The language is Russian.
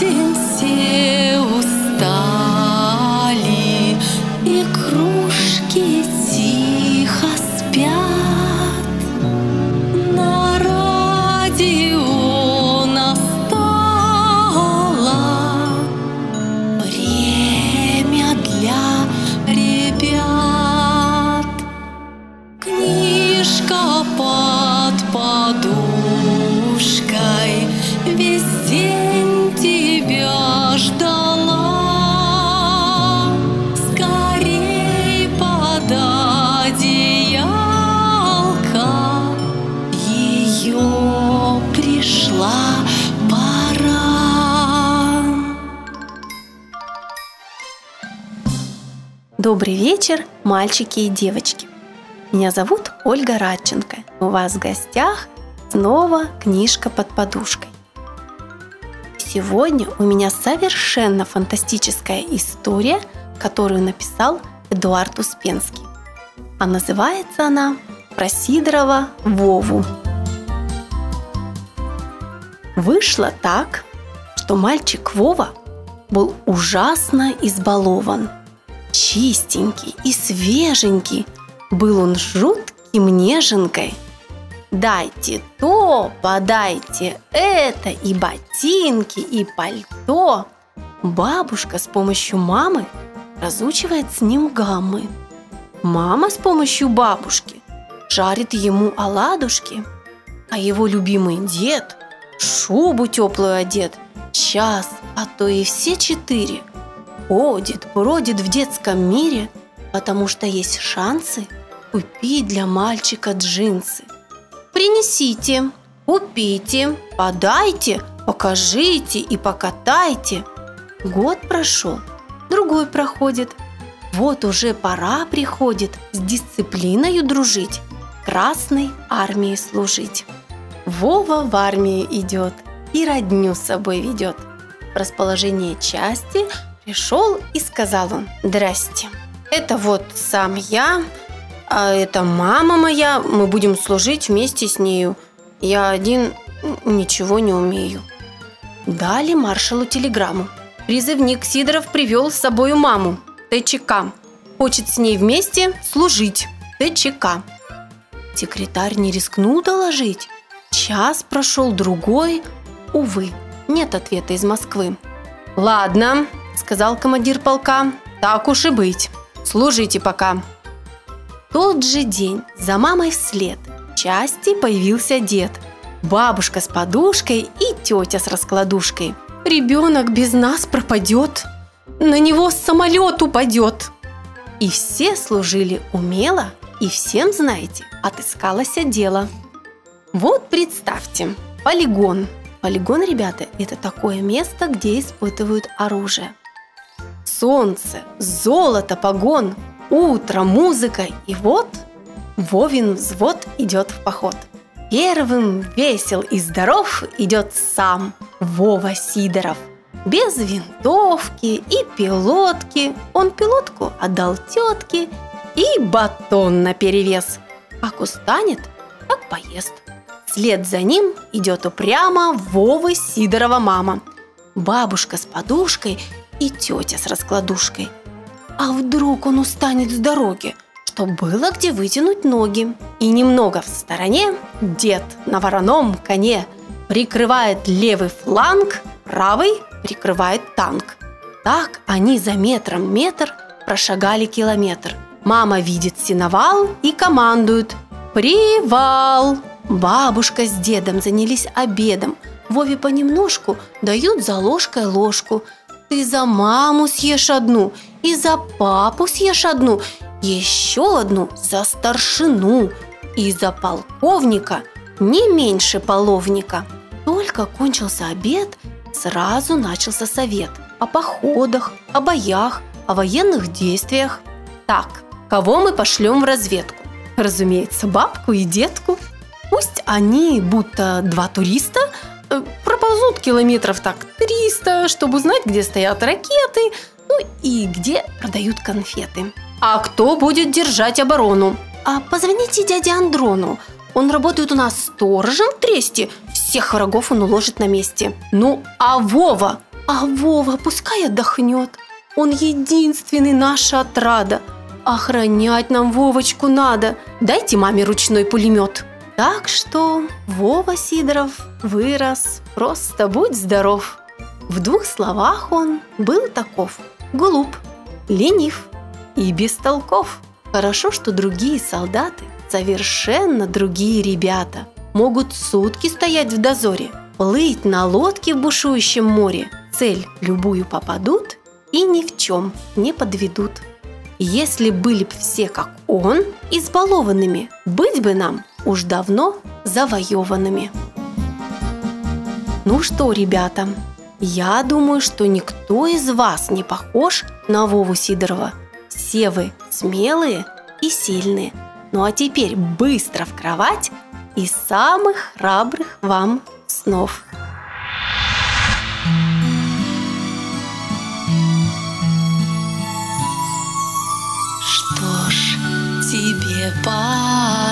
день Добрый вечер, мальчики и девочки. Меня зовут Ольга Радченко. У вас в гостях снова книжка под подушкой. Сегодня у меня совершенно фантастическая история, которую написал Эдуард Успенский. А называется она «Про Сидорова Вову». Вышло так, что мальчик Вова был ужасно избалован. Чистенький и свеженький был он жутким неженкой. Дайте то, подайте это, и ботинки, и пальто. Бабушка с помощью мамы разучивает с ним гаммы. Мама с помощью бабушки жарит ему оладушки, а его любимый дед шубу теплую одет, час, а то и все четыре. Ходит, бродит в детском мире, потому что есть шансы купить для мальчика джинсы. Принесите, купите, подайте, покажите и покатайте. Год прошел, другой проходит. Вот уже пора приходит с дисциплиною дружить, Красной армии служить. Вова в армию идет и родню с собой ведет. Расположение части пришел и сказал он «Здрасте, это вот сам я, а это мама моя, мы будем служить вместе с нею. Я один ничего не умею». Дали маршалу телеграмму. Призывник Сидоров привел с собою маму, ТЧК. Хочет с ней вместе служить, ТЧК. Секретарь не рискнул доложить. Час прошел другой. Увы, нет ответа из Москвы. «Ладно», — сказал командир полка, — «так уж и быть. Служите пока». Тот же день за мамой вслед части появился дед, бабушка с подушкой и тетя с раскладушкой. «Ребенок без нас пропадет, на него самолет упадет». И все служили умело, и всем, знаете, отыскалось дело. Вот представьте, полигон. Полигон, ребята, это такое место, где испытывают оружие. Солнце, золото, погон, утро, музыка. И вот Вовин взвод идет в поход. Первым весел и здоров идет сам Вова Сидоров. Без винтовки и пилотки Он пилотку отдал тетке И батон на перевес Как устанет, так поест Вслед за ним идет упрямо Вовы Сидорова мама Бабушка с подушкой и тетя с раскладушкой А вдруг он устанет с дороги? Что было где вытянуть ноги И немного в стороне дед на вороном коне Прикрывает левый фланг, правый прикрывает танк. Так они за метром метр прошагали километр. Мама видит синовал и командует «Привал!». Бабушка с дедом занялись обедом. Вове понемножку дают за ложкой ложку. Ты за маму съешь одну, и за папу съешь одну, еще одну за старшину, и за полковника не меньше половника. Только кончился обед, сразу начался совет о походах, о боях, о военных действиях. Так, кого мы пошлем в разведку? Разумеется, бабку и детку. Пусть они, будто два туриста, километров так 300, чтобы узнать, где стоят ракеты, ну и где продают конфеты. А кто будет держать оборону? А позвоните дяде Андрону. Он работает у нас сторожем в тресте. Всех врагов он уложит на месте. Ну, а Вова? А Вова пускай отдохнет. Он единственный наша отрада. Охранять нам Вовочку надо. Дайте маме ручной пулемет. Так что Вова Сидоров вырос, просто будь здоров. В двух словах он был таков. Глуп, ленив и бестолков. Хорошо, что другие солдаты, совершенно другие ребята, могут сутки стоять в дозоре, плыть на лодке в бушующем море, цель любую попадут и ни в чем не подведут. Если были б все как он, избалованными, быть бы нам уж давно завоеванными. Ну что, ребята, я думаю, что никто из вас не похож на Вову Сидорова. Все вы смелые и сильные. Ну а теперь быстро в кровать и самых храбрых вам снов. Что ж, тебе пора